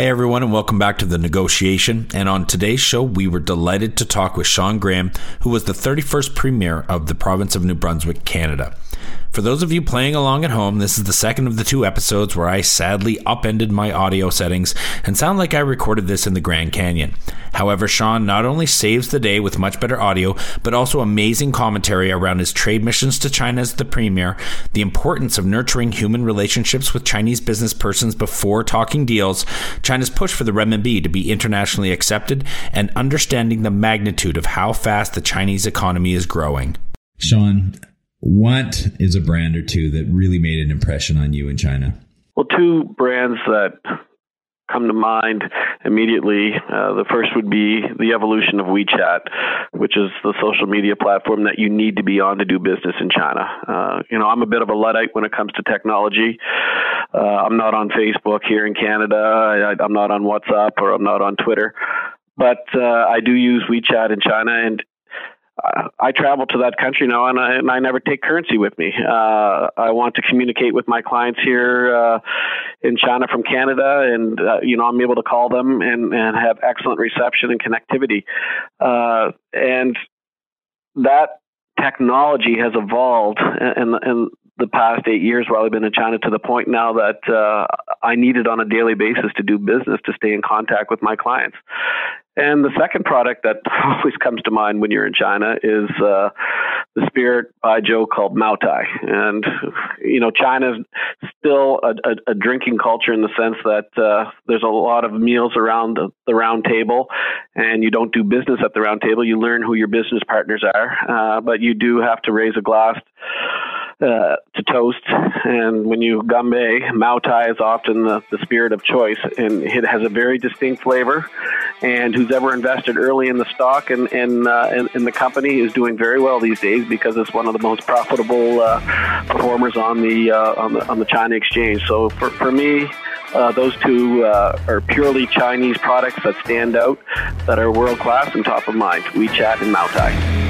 Hey everyone, and welcome back to the negotiation. And on today's show, we were delighted to talk with Shawn Graham, who was the 31st Premier of the province of New Brunswick, Canada. For those of you playing along at home, this is the second of the two episodes where I sadly upended my audio settings and sound like I recorded this in the Grand Canyon. However, Shawn not only saves the day with much better audio, but also amazing commentary around his trade missions to China as the premier, the importance of nurturing human relationships with Chinese business persons before talking deals, China's push for the renminbi to be internationally accepted, and understanding the magnitude of how fast the Chinese economy is growing. Shawn, what is a brand or two that really made an impression on you in China? Well, two brands that come to mind immediately. Uh, the first would be the evolution of WeChat, which is the social media platform that you need to be on to do business in China. Uh, you know, I'm a bit of a luddite when it comes to technology. Uh, I'm not on Facebook here in Canada. I, I'm not on WhatsApp or I'm not on Twitter. But uh, I do use WeChat in China, and I travel to that country now, and I, and I never take currency with me. Uh, I want to communicate with my clients here uh, in China from Canada, and uh, you know I'm able to call them and, and have excellent reception and connectivity. Uh, and that technology has evolved, in, and the past eight years while I've been in China to the point now that uh, I need it on a daily basis to do business, to stay in contact with my clients. And the second product that always comes to mind when you're in China is uh, the spirit baijiu called Maotai. And, you know, China's still a, a, a drinking culture in the sense that uh, there's a lot of meals around the, the, round table, and you don't do business at the round table. You learn who your business partners are, uh, but you do have to raise a glass uh, to toast. And when you ganbei, Maotai is often the, the spirit of choice, and it has a very distinct flavor. And who's ever invested early in the stock and in, uh, in, in, the company is doing very well these days because it's one of the most profitable uh, performers on the, uh, on the on the China exchange. So for, for me, uh, those two uh, are purely Chinese products that stand out, that are world class and top of mind. WeChat and Maotai.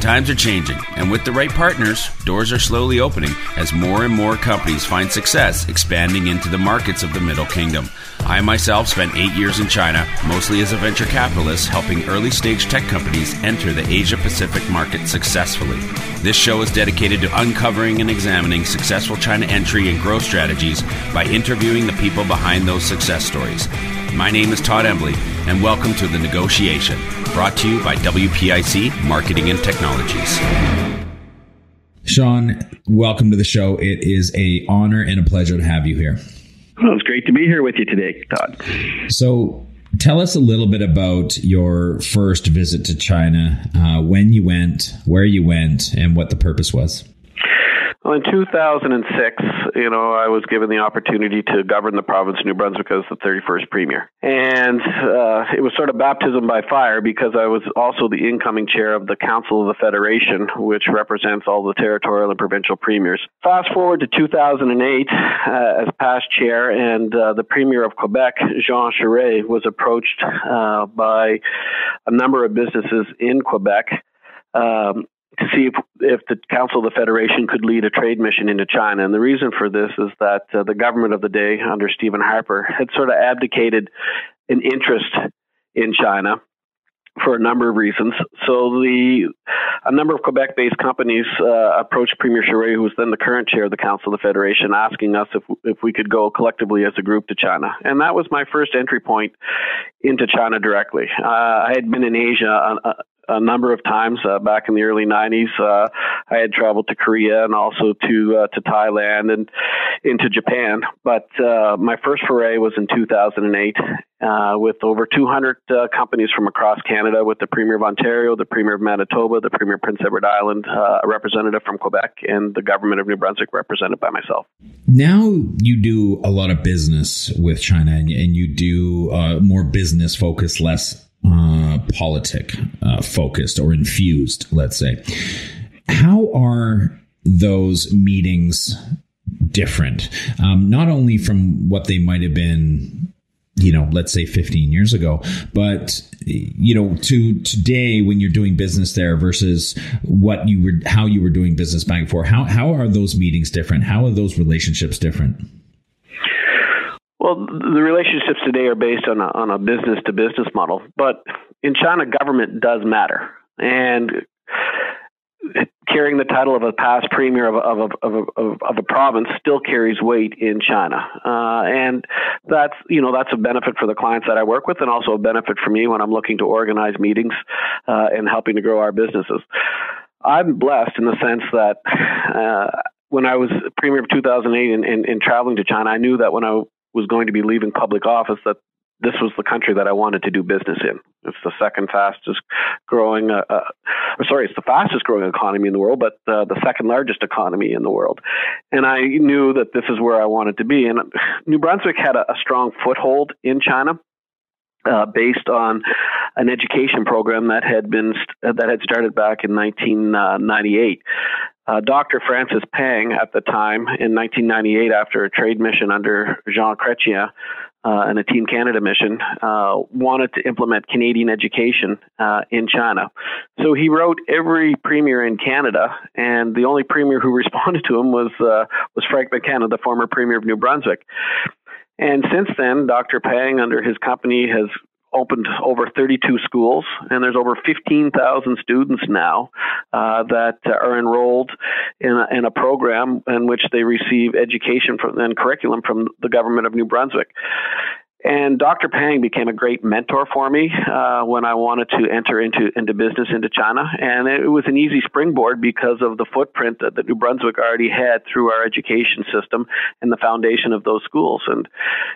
Times are changing, and with the right partners, doors are slowly opening as more and more companies find success expanding into the markets of the Middle Kingdom. I myself spent eight years in China, mostly as a venture capitalist, helping early stage tech companies enter the Asia Pacific market successfully. This show is dedicated to uncovering and examining successful China entry and growth strategies by interviewing the people behind those success stories. My name is Todd Embley, and welcome to The Negotiation, brought to you by WPIC Marketing and Technologies. Shawn, welcome to the show. It is a honor and a pleasure to have you here. Well, it's great to be here with you today, Todd. So, tell us a little bit about your first visit to China, uh, when you went, where you went, and what the purpose was. Well, in 2006, you know, I was given the opportunity to govern the province of New Brunswick as the 31st premier. And uh, it was sort of baptism by fire because I was also the incoming chair of the Council of the Federation, which represents all the territorial and provincial premiers. Fast forward to 2008 uh, as past chair, and uh, the premier of Quebec, Jean Charest, was approached uh, by a number of businesses in Quebec. Um, to see if, if the Council of the Federation could lead a trade mission into China. And the reason for this is that uh, the government of the day, under Stephen Harper, had sort of abdicated an interest in China for a number of reasons. So the a number of Quebec-based companies uh, approached Premier Charest, who was then the current chair of the Council of the Federation, asking us if if we could go collectively as a group to China, and that was my first entry point into China directly. Uh, I had been in Asia uh, a number of times uh, back in the early 90s. Uh, I had traveled to Korea and also to uh, to Thailand and into Japan. But uh, my first foray was in 2008 uh, with over 200 uh, companies from across Canada, with the Premier of Ontario, the Premier of Manitoba, the Premier of Prince Edward Island, a representative from Quebec, and the government of New Brunswick, represented by myself. Now you do a lot of business with China, and, and you do more business focused, less uh, politic uh, focused or infused, let's say. How are those meetings different? Um, not only from what they might have been you know, let's say 15 years ago. But, you know, to today when you're doing business there versus what you were, how you were doing business back before, how, how are those meetings different? How are those relationships different? Well, the relationships today are based on a, on a business to business model, but in China, government does matter. And carrying the title of a past premier of a, of a, of a, of a province still carries weight in China, uh, and that's you know that's a benefit for the clients that I work with, and also a benefit for me when I'm looking to organize meetings uh, and helping to grow our businesses. I'm blessed in the sense that. Uh, when I was premier of 2008 and, and, and traveling to China, I knew that when I was going to be leaving public office, that this was the country that I wanted to do business in. It's the second fastest growing, uh, uh, sorry, it's the fastest growing economy in the world, but uh, the second largest economy in the world. And I knew that this is where I wanted to be. And New Brunswick had a, a strong foothold in China. Uh, based on an education program that had been st- that had started back in 1998. Uh, Dr. Francis Pang, at the time in 1998, after a trade mission under Jean Chrétien, uh, and a Team Canada mission uh, wanted to implement Canadian education uh, in China. So he wrote every premier in Canada, and the only premier who responded to him was uh, was Frank McKenna, the former premier of New Brunswick. And since then, Dr. Pang, under his company, has opened over 32 schools, and there's over 15,000 students now uh, that are enrolled in a, in a program in which they receive education from, and curriculum from the government of New Brunswick. And Dr. Pang became a great mentor for me uh, when I wanted to enter into into business into China, and it was an easy springboard because of the footprint that, that New Brunswick already had through our education system and the foundation of those schools. And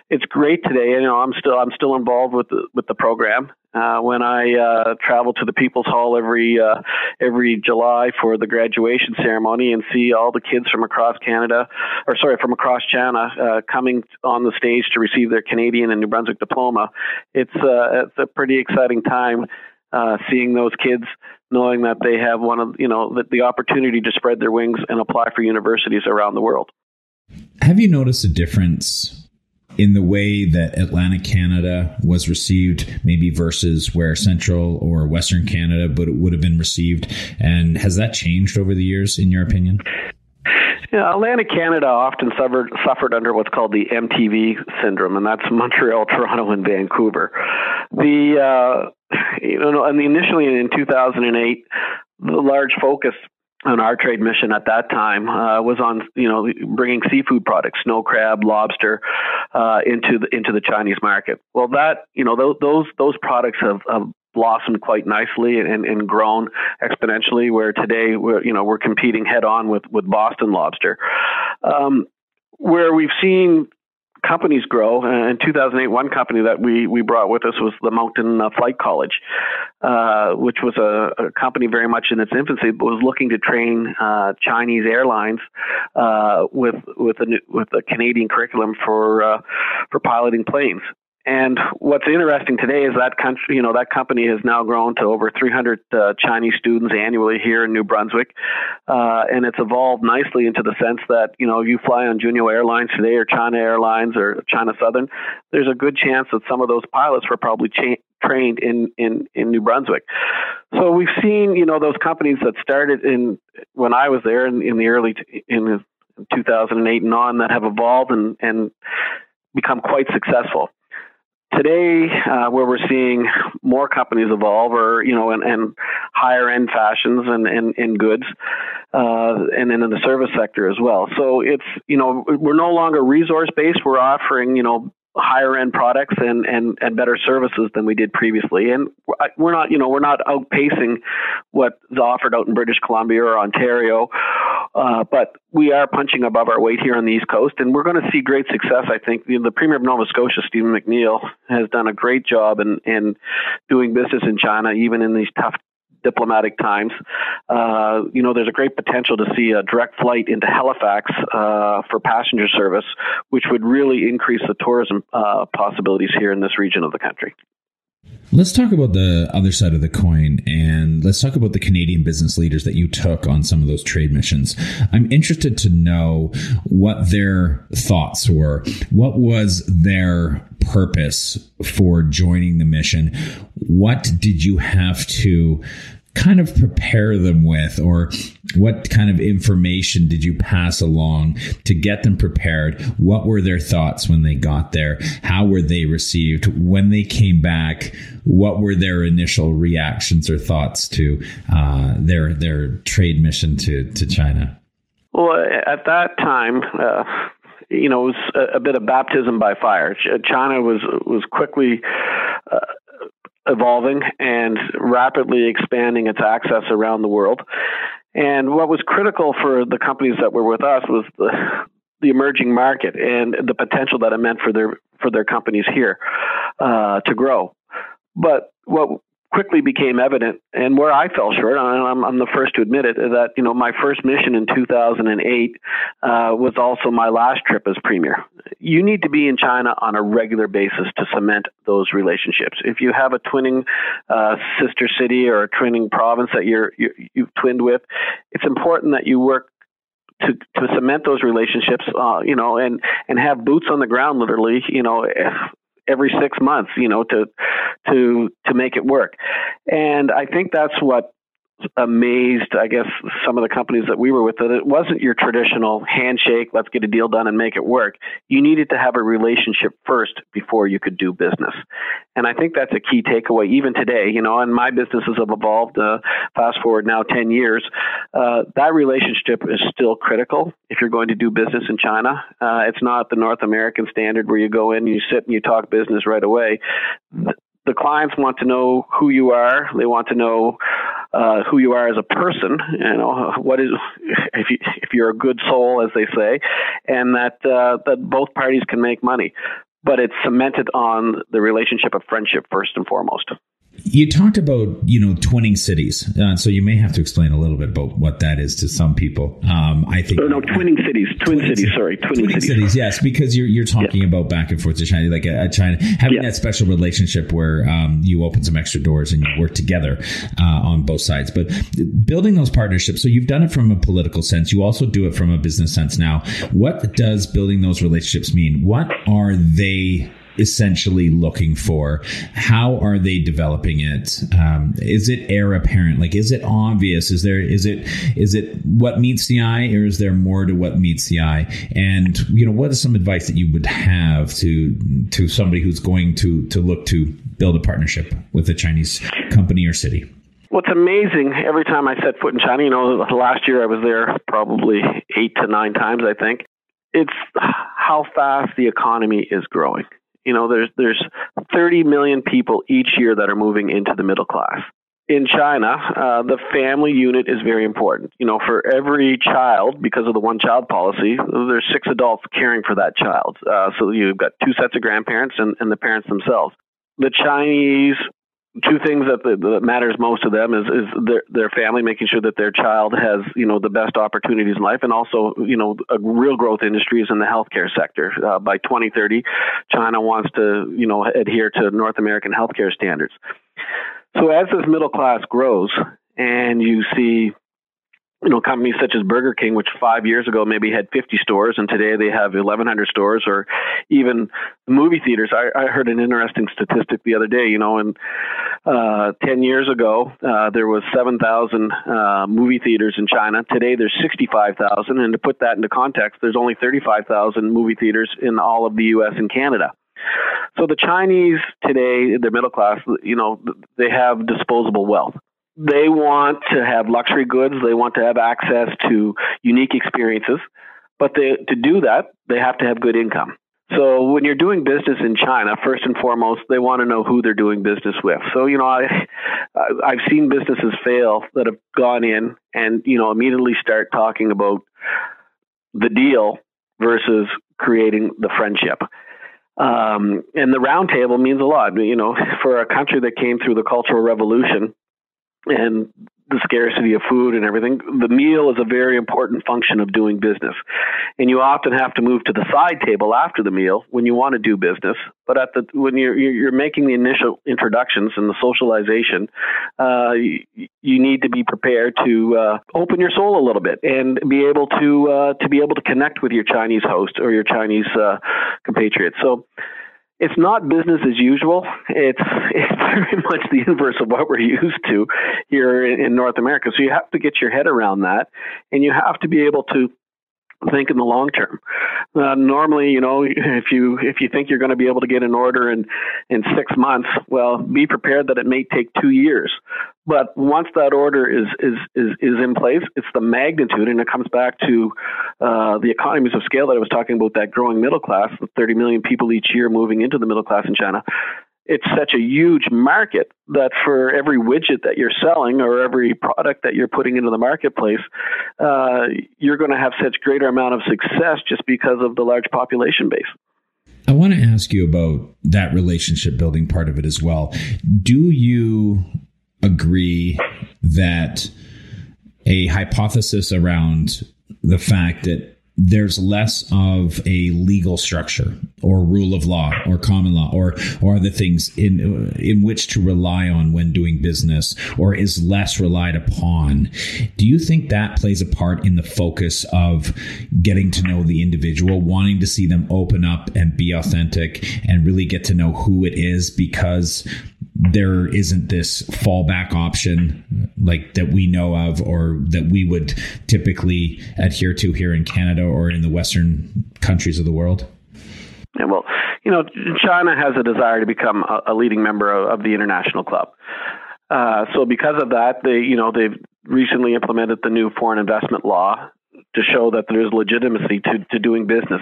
it's great today. You know, I'm still I'm still involved with the with the program, uh, when I uh, travel to the People's Hall every uh, every July for the graduation ceremony and see all the kids from across Canada, or sorry, from across China, uh, coming on the stage to receive their Canadian and New Brunswick diploma. It's uh, it's a pretty exciting time uh, seeing those kids knowing that they have one of you know that the opportunity to spread their wings and apply for universities around the world. Have you noticed a difference in the way that Atlantic Canada was received, maybe versus where Central or Western Canada but it would have been received? And has that changed over the years, in your opinion? Yeah, Atlantic Canada often suffered suffered under what's called the MTV syndrome, and that's Montreal, Toronto, and Vancouver. The uh, you know, and initially in 2008, the large focus on our trade mission at that time uh, was on you know bringing seafood products, snow crab, lobster, uh, into the into the Chinese market. Well, that you know those those, those products have, have blossomed quite nicely and, and grown exponentially. Where today we're you know we're competing head on with with Boston lobster. Um, where we've seen companies grow. Uh, in 2008, one company that we, we brought with us was the Moncton uh, Flight College, uh, which was a, a, company very much in its infancy, but was looking to train uh, Chinese airlines uh, with with a new, with a Canadian curriculum for uh, for piloting planes. And what's interesting today is that country, you know, that company has now grown to over 300 uh, Chinese students annually here in New Brunswick, uh, and it's evolved nicely into the sense that you know you fly on Juneyao Airlines today, or China Airlines, or China Southern. There's a good chance that some of those pilots were probably cha- trained in, in in New Brunswick. So we've seen, you know, those companies that started in when I was there in, in the early in 2008 and on that have evolved and and become quite successful today uh, where we're seeing more companies evolve or you know and, and higher end fashions and, and, and goods uh, and then in the service sector as well. So it's you know we're no longer resource based we're offering you know higher end products and, and, and better services than we did previously. And we're not, you know, we're not outpacing what is offered out in British Columbia or Ontario, uh, but we are punching above our weight here on the East Coast, and we're going to see great success. I think the, the Premier of Nova Scotia, Stephen McNeil, has done a great job in, in doing business in China, even in these tough diplomatic times. Uh, you know, there's a great potential to see a direct flight into Halifax uh, for passenger service, which would really increase the tourism uh, possibilities here in this region of the country. Let's talk about the other side of the coin and let's talk about the Canadian business leaders that you took on some of those trade missions. I'm interested to know what their thoughts were. What was their purpose for joining the mission? What did you have to kind of prepare them with or what kind of information did you pass along to get them prepared? What were their thoughts when they got there? How were they received? When they came back what were their initial reactions or thoughts to uh, their their trade mission to to China? Well at that time uh, you know, it was a, bit of baptism by fire. China was was quickly uh, evolving and rapidly expanding its access around the world. And what was critical for the companies that were with us was the, the emerging market and the potential that it meant for their for their companies here uh, to grow. But what quickly became evident, and where I fell short, I'm, I'm the first to admit it, that you know my first mission in 2008 uh, was also my last trip as premier. You need to be in China on a regular basis to cement those relationships. If you have a twinning uh, sister city or a twinning province that you're, you you've twinned with, it's important that you work to to cement those relationships, uh, you know, and and have boots on the ground, literally, you know, every six months, you know, to to to make it work. And I think that's what amazed, I guess, some of the companies that we were with that it wasn't your traditional handshake, let's get a deal done and make it work. You needed to have a relationship first before you could do business. And I think that's a key takeaway even today, you know, and my businesses have evolved, uh, fast forward now 10 years. Uh, that relationship is still critical if you're going to do business in China. Uh, it's not the North American standard where you go in, you sit and you talk business right away the clients want to know who you are. They want to know uh, who you are as a person. You know what is if you if you're a good soul, as they say, and that uh, that both parties can make money. But it's cemented on the relationship of friendship first and foremost. You talked about you know twinning cities, uh, so you may have to explain a little bit about what that is to some people. Um, I think oh, no, twinning cities, twin twinning cities, sorry, twinning, twinning cities. cities. Yes, because you're you're talking yeah. about back and forth to China, like a, a China having yeah. that special relationship where um, you open some extra doors and you work together uh, on both sides. But building those partnerships, so you've done it from a political sense, you also do it from a business sense. Now, what does building those relationships mean? What are they? Essentially looking for? How are they developing it? Um, is it heir apparent? Like, is it obvious? Is there is it is it what meets the eye, or is there more to what meets the eye? And you know, what is some advice that you would have to to somebody who's going to to look to build a partnership with a Chinese company or city? What's amazing every time I set foot in China, you know, last year I was there probably eight to nine times, I think. It's how fast the economy is growing you know, there's there's 30 million people each year that are moving into the middle class. In China, uh, the family unit is very important. You know, for every child, because of the one child policy, there's six adults caring for that child. Uh, so you've got two sets of grandparents and, and the parents themselves. The Chinese two things that, that matters most to them is is their their family making sure that their child has you know the best opportunities in life and also you know a real growth industry is in the healthcare sector. Uh, by 2030 China wants to you know adhere to North American healthcare standards. So as this middle class grows and you see you know, companies such as Burger King, which five years ago maybe had 50 stores, and today they have 1,100 stores, or even movie theaters. I, I heard an interesting statistic the other day. You know, and uh, 10 years ago uh, there was 7,000 uh, movie theaters in China. Today there's 65,000, and to put that into context, there's only 35,000 movie theaters in all of the U.S. and Canada. So the Chinese today, the middle class, you know, they have disposable wealth they want to have luxury goods. They want to have access to unique experiences. But they, to do that, they have to have good income. So when you're doing business in China, first and foremost, they want to know who they're doing business with. So you know, I I've seen businesses fail that have gone in and you know immediately start talking about the deal versus creating the friendship. Um, and the roundtable means a lot. You know, for a country that came through the Cultural Revolution, and the scarcity of food and everything, the meal is a very important function of doing business. And you often have to move to the side table after the meal when you want to do business. But at the when you're you're making the initial introductions and the socialization, uh, you, you, need to be prepared to uh, open your soul a little bit and be able to uh, to be able to connect with your Chinese host or your Chinese uh, compatriot. So it's not business as usual. It's it's very much the inverse of what we're used to here in, in North America. So you have to get your head around that, and you have to be able to think in the long term. Uh, normally, you know, if you if you think you're going to be able to get an order in in six months, well, be prepared that it may take two years. But once that order is is is, is in place, it's the magnitude, and it comes back to uh, the economies of scale that I was talking about. That growing middle class, the 30 million people each year moving into the middle class in China it's such a huge market that for every widget that you're selling or every product that you're putting into the marketplace, uh, you're going to have such greater amount of success just because of the large population base. I want to ask you about that relationship building part of it as well. Do you agree that a hypothesis around the fact that there's less of a legal structure or rule of law or common law or or the things in in which to rely on when doing business or is less relied upon. Do you think that plays a part in the focus of getting to know the individual wanting to see them open up and be authentic and really get to know who it is? Because there isn't this fallback option like that we know of or that we would typically adhere to here in Canada or in the Western countries of the world? Yeah, well, you know, China has a desire to become a, a leading member of, of, the international club. Uh, so because of that, they, you know, they've recently implemented the new foreign investment law to show that there's legitimacy to, to doing business.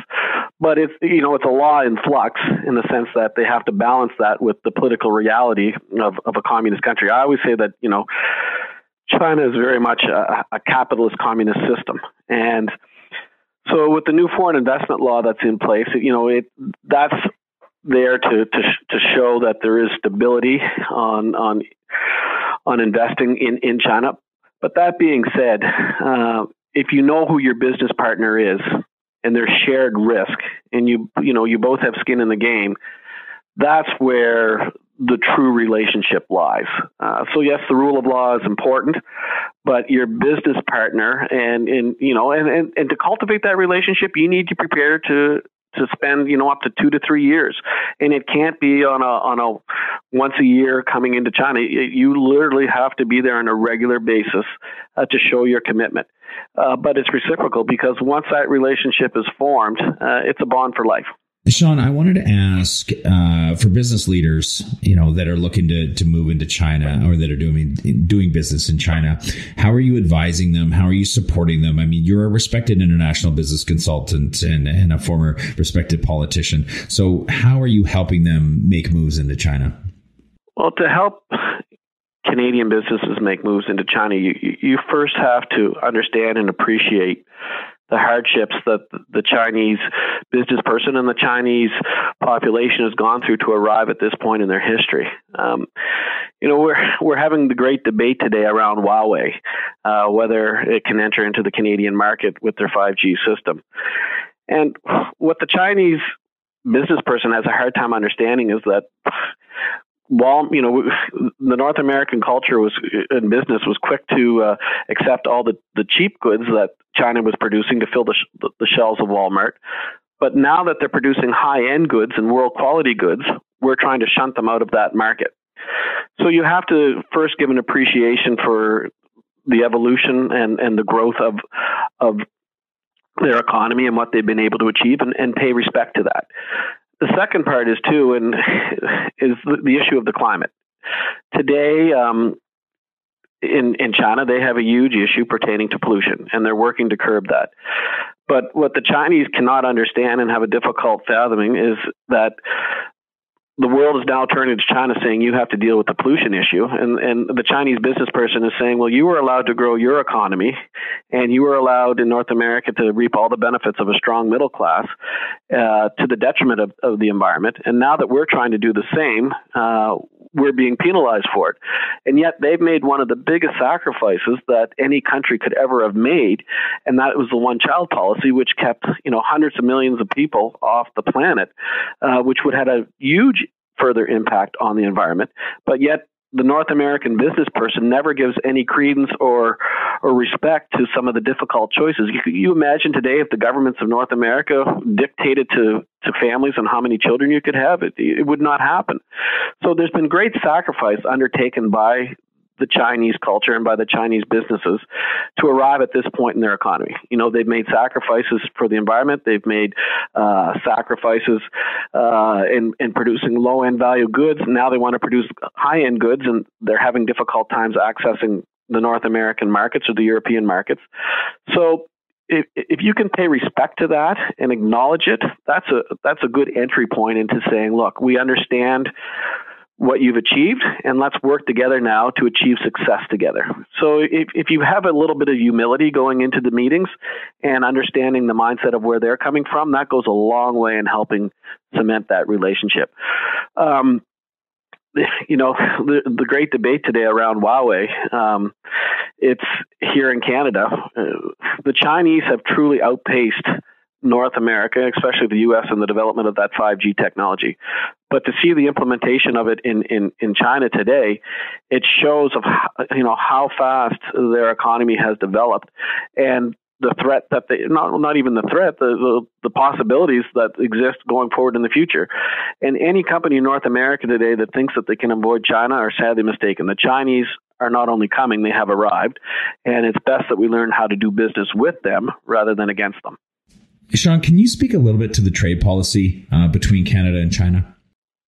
But it's you know it's a law in flux in the sense that they have to balance that with the political reality of, of a communist country. I always say that you know China is very much a, a capitalist communist system, and so with the new foreign investment law that's in place, you know it that's there to to to show that there is stability on on on investing in in China. But that being said, uh, if you know who your business partner is and there's shared risk and you you know you both have skin in the game that's where the true relationship lies. Uh, so yes the rule of law is important but your business partner and and you know and, and and to cultivate that relationship you need to prepare to to spend you know up to two to three years. And it can't be on a on a once a year coming into china. You literally have to be there on a regular basis uh, to show your commitment. Uh, but it's reciprocal because once that relationship is formed uh, it's a bond for life Shawn, I wanted to ask uh, for business leaders, you know, that are looking to, to move into China or that are doing doing business in China. How are you advising them? How are you supporting them? I mean, you're a respected international business consultant and, and a former respected politician. So, how are you helping them make moves into China? Well, to help Canadian businesses make moves into China, you you first have to understand and appreciate the hardships that the Chinese business person and the Chinese population has gone through to arrive at this point in their history. Um, you know, we're we're having the great debate today around Huawei, uh, whether it can enter into the Canadian market with their 5G system. And what the Chinese business person has a hard time understanding is that while you know the North American culture was in business was quick to uh, accept all the, the cheap goods that China was producing to fill the, sh- the shelves of Walmart, but now that they're producing high end goods and world quality goods, we're trying to shunt them out of that market. So you have to first give an appreciation for the evolution and, and the growth of of their economy and what they've been able to achieve and, and pay respect to that the second part is too, and is the, issue of the climate. Today, um, in in China, they have a huge issue pertaining to pollution, and they're working to curb that. But what the Chinese cannot understand and have a difficult fathoming is that the world is now turning to China saying you have to deal with the pollution issue. And, and the Chinese business person is saying, well, you were allowed to grow your economy and you were allowed in North America to reap all the benefits of a strong middle class uh, to the detriment of, of the environment. And now that we're trying to do the same, uh, we're being penalized for it. And yet they've made one of the biggest sacrifices that any country could ever have made, and that was the one child policy, which kept you know hundreds of millions of people off the planet, uh, which would have had a huge further impact on the environment. But yet the North American business person never gives any credence or or respect to some of the difficult choices. You, you imagine today if the governments of North America dictated to to families on how many children you could have, it, it would not happen. So there's been great sacrifice undertaken by the Chinese culture and by the Chinese businesses to arrive at this point in their economy. You know, they've made sacrifices for the environment. They've made uh, sacrifices uh, in, in producing low end value goods. Now they want to produce high end goods, and they're having difficult times accessing the North American markets or the European markets. So if, if you can pay respect to that and acknowledge it, that's a that's a good entry point into saying, look, we understand what you've achieved and let's work together now to achieve success together. So if, if you have a little bit of humility going into the meetings and understanding the mindset of where they're coming from, that goes a long way in helping cement that relationship. Um, you know the, the great debate today around Huawei. Um, it's here in Canada. Uh, the Chinese have truly outpaced North America, especially the U.S. in the development of that 5G technology. But to see the implementation of it in, in, in China today, it shows of how, you know how fast their economy has developed and the threat that they not not even the threat the, the, the possibilities that exist going forward in the future. And any company in North America today that thinks that they can avoid China are sadly mistaken. The Chinese are not only coming they have arrived and it's best that we learn how to do business with them rather than against them. Shawn, can you speak a little bit to the trade policy uh, between Canada and China?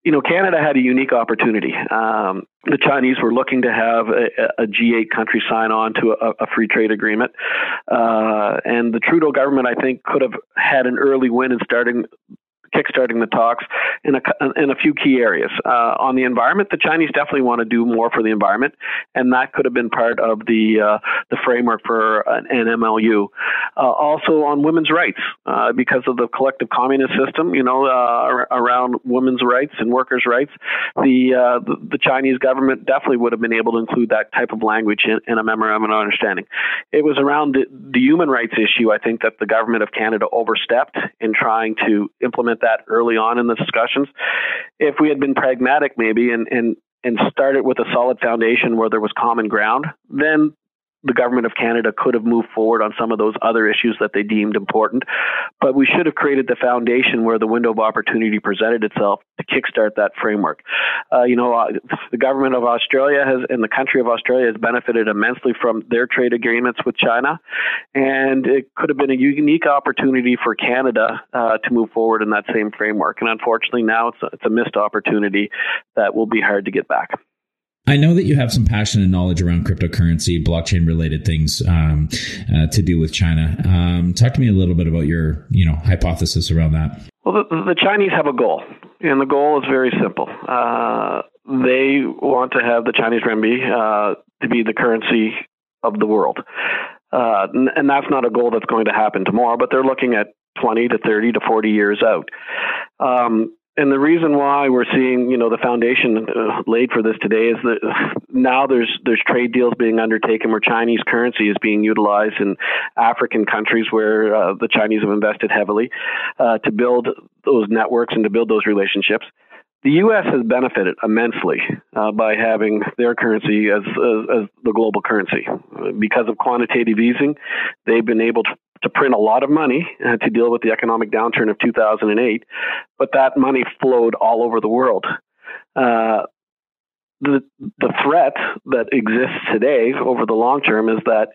You know, Canada had a unique opportunity. Um, the Chinese were looking to have a a G8 country sign on to a, a free trade agreement. Uh, and the Trudeau government, I think, could have had an early win in starting kickstarting the talks in a, in a few key areas. Uh, on the environment, the Chinese definitely want to do more for the environment, and that could have been part of the uh, the framework for an, an MOU. Uh, also on women's rights, uh, because of the collective communist system, you know, uh, around women's rights and workers' rights, the, uh, the, the Chinese government definitely would have been able to include that type of language in, in a memorandum of understanding. It was around the, the human rights issue, I think, that the government of Canada overstepped in trying to implement that early on in the discussions. If we had been pragmatic, maybe, and and and started with a solid foundation where there was common ground, then the government of Canada could have moved forward on some of those other issues that they deemed important. But we should have created the foundation where the window of opportunity presented itself to kickstart that framework. Uh, you know, uh, the government of Australia has, and the country of Australia has benefited immensely from their trade agreements with China. And it could have been a unique opportunity for Canada uh, to move forward in that same framework. And unfortunately, now it's a, it's a missed opportunity that will be hard to get back. I know that you have some passion and knowledge around cryptocurrency, blockchain related things um, uh, to do with China. Um, talk to me a little bit about your, you know, hypothesis around that. Well, the, the Chinese have a goal, and the goal is very simple. Uh, they want to have the Chinese renminbi uh, to be the currency of the world, uh, and that's not a goal that's going to happen tomorrow. But they're looking at 20 to 30 to 40 years out. Um, and the reason why we're seeing, you know, the foundation uh, laid for this today is that now there's there's trade deals being undertaken where Chinese currency is being utilized in African countries where uh, the Chinese have invested heavily uh, to build those networks and to build those relationships. The U.S. has benefited immensely uh, by having their currency as, as, as the global currency because of quantitative easing. They've been able to to print a lot of money uh, to deal with the economic downturn of 2008, but that money flowed all over the world. Uh, the the threat that exists today over the long term is that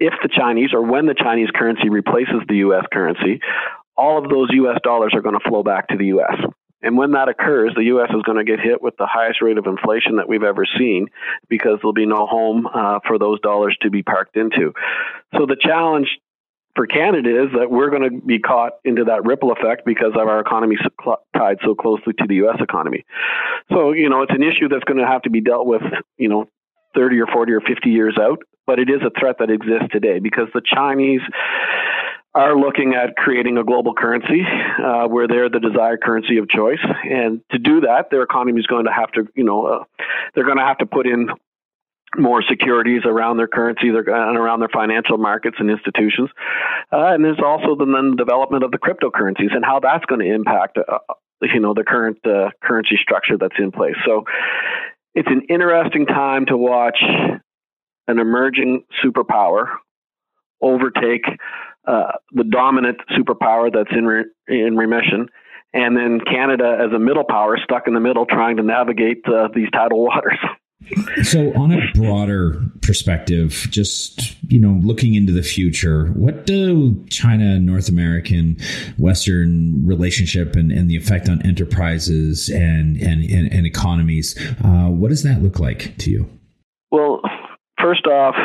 if the Chinese or when the Chinese currency replaces the U.S. currency, all of those U.S. dollars are going to flow back to the U.S. And when that occurs, the U.S. is going to get hit with the highest rate of inflation that we've ever seen because there'll be no home uh, for those dollars to be parked into. So the challenge for Canada is that we're going to be caught into that ripple effect because of our economy tied so closely to the U.S. economy. So, you know, it's an issue that's going to have to be dealt with, you know, 30 or 40 or 50 years out, but it is a threat that exists today because the Chinese are looking at creating a global currency uh, where they're the desired currency of choice. And to do that, their economy is going to have to, you know, uh, they're going to have to put in more securities around their currency and around their financial markets and institutions. Uh, and there's also the then development of the cryptocurrencies and how that's going to impact, uh, you know, the current uh, currency structure that's in place. So it's an interesting time to watch an emerging superpower overtake uh, the dominant superpower that's in re- in remission, and then Canada as a middle power stuck in the middle, trying to navigate uh, these tidal waters. So, on a broader perspective, just you know, looking into the future, what do China, North American, Western relationship, and, and the effect on enterprises and and, and, and economies? Uh, what does that look like to you? Well, first off,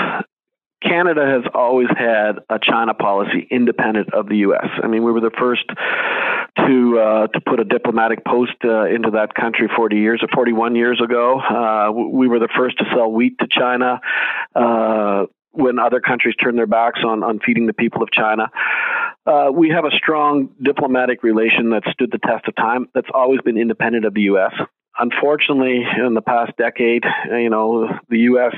Canada has always had a China policy independent of the U.S. I mean, we were the first to uh, to put a diplomatic post uh, into that country 40 years or 41 years ago. Uh, we were the first to sell wheat to China uh, when other countries turned their backs on on feeding the people of China. Uh, we have a strong diplomatic relation that stood the test of time. That's always been independent of the U.S unfortunately, in the past decade, you know, the U.S.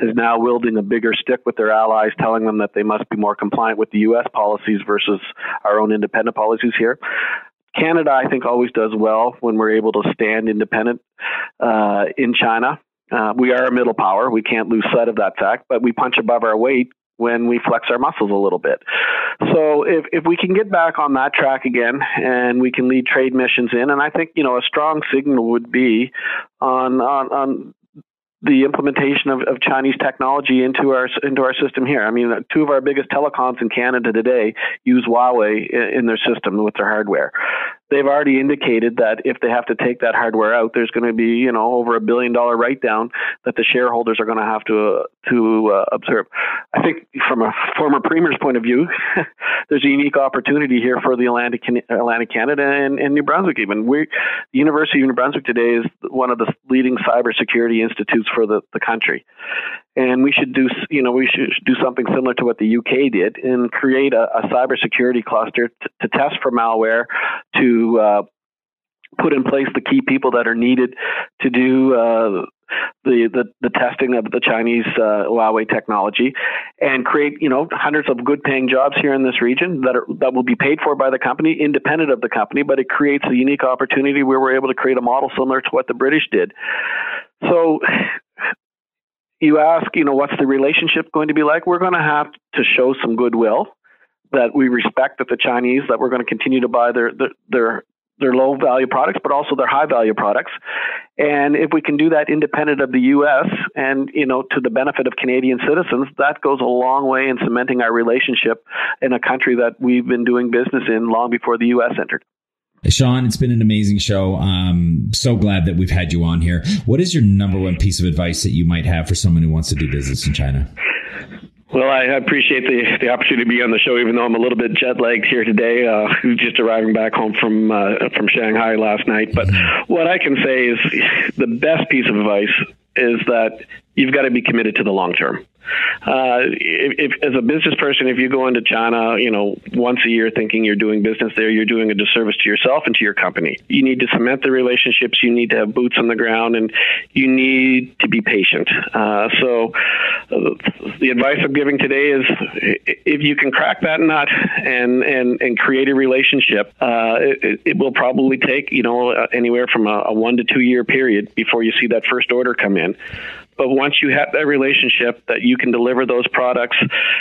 is now wielding a bigger stick with their allies, telling them that they must be more compliant with the U.S. policies versus our own independent policies here. Canada, I think, always does well when we're able to stand independent uh, in China. Uh, we are a middle power. We can't lose sight of that fact, but we punch above our weight when we flex our muscles a little bit. So if, if we can get back on that track again and we can lead trade missions in, and I think, you know, a strong signal would be on, on, on the implementation of, of Chinese technology into our into our system here. I mean, two of our biggest telecoms in Canada today use Huawei in, in their system with their hardware they've already indicated that if they have to take that hardware out, there's going to be you know over a billion dollar write down that the shareholders are going to have to uh, to uh, observe. I think from a former premier's point of view, there's a unique opportunity here for the Atlantic Atlantic Canada and, and New Brunswick. Even we, the University of New Brunswick today is one of the leading cybersecurity institutes for the, the country and we should do you know we should do something similar to what the UK did and create a, a cybersecurity cluster t- to test for malware, to uh, put in place the key people that are needed to do uh, the, the, the testing of the Chinese uh, Huawei technology, and create you know hundreds of good paying jobs here in this region that are that will be paid for by the company, independent of the company. But it creates a unique opportunity where we're able to create a model similar to what the British did. So you ask, you know, what's the relationship going to be like? We're going to have to show some goodwill that we respect that the Chinese that we're going to continue to buy their their their, their low value products, but also their high value products. And if we can do that independent of the U.S. and you know to the benefit of Canadian citizens, that goes a long way in cementing our relationship in a country that we've been doing business in long before the U.S. entered. Shawn, it's been an amazing show. Um, so glad that we've had you on here. What is your number one piece of advice that you might have for someone who wants to do business in China? Well, I appreciate the, the opportunity to be on the show, even though I'm a little bit jet lagged here today, uh, just arriving back home from uh, from Shanghai last night. But mm-hmm. what I can say is the best piece of advice is that you've got to be committed to the long term. Uh, if, if, as a business person, if you go into China, you know, once a year thinking you're doing business there, you're doing a disservice to yourself and to your company. You need to cement the relationships. You need to have boots on the ground, and you need to be patient. Uh, so, uh, the advice I'm giving today is, if you can crack that nut and and and create a relationship, uh, it, it, will probably take you know anywhere from a, a one to two year period before you see that first order come in. But once you have that relationship that you can deliver those products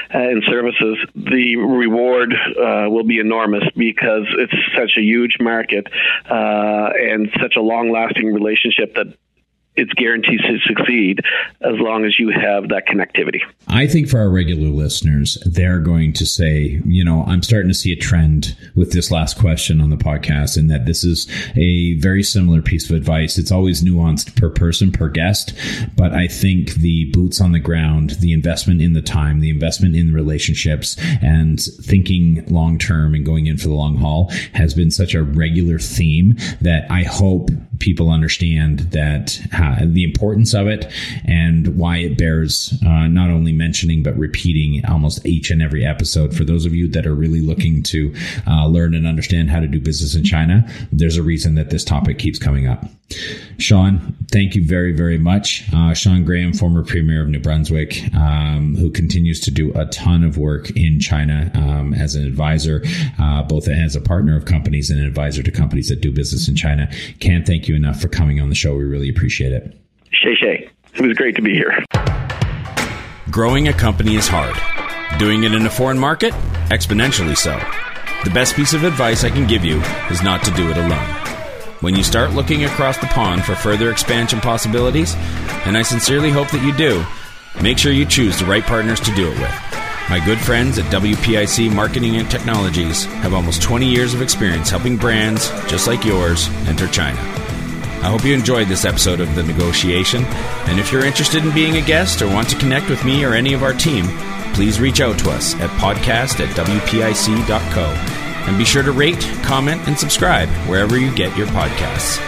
and services, the reward uh, will be enormous because it's such a huge market uh, and such a long lasting relationship that it's guaranteed to succeed as long as you have that connectivity. I think for our regular listeners, they're going to say, you know, I'm starting to see a trend with this last question on the podcast, and that this is a very similar piece of advice. It's always nuanced per person, per guest, but I think the boots on the ground, the investment in the time, the investment in relationships, and thinking long term and going in for the long haul has been such a regular theme that I hope people understand that uh, the importance of it and why it bears uh, not only mentioning but repeating almost each and every episode. For those of you that are really looking to uh, learn and understand how to do business in China, there's a reason that this topic keeps coming up. Shawn, thank you very, very much. Uh, Shawn Graham, former Premier of New Brunswick, um, who continues to do a ton of work in China um, as an advisor, uh, both as a partner of companies and an advisor to companies that do business in China. Can't thank you enough for coming on the show. We really appreciate it. Shay Shay. It was great to be here. Growing a company is hard. Doing it in a foreign market? Exponentially so. The best piece of advice I can give you is not to do it alone. When you start looking across the pond for further expansion possibilities, and I sincerely hope that you do, make sure you choose the right partners to do it with. My good friends at WPIC Marketing and Technologies have almost 20 years of experience helping brands just like yours enter China. I hope you enjoyed this episode of The Negotiation, and if you're interested in being a guest or want to connect with me or any of our team, please reach out to us at podcast at WPIC.co. And be sure to rate, comment, and subscribe wherever you get your podcasts.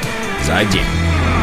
Zaijian.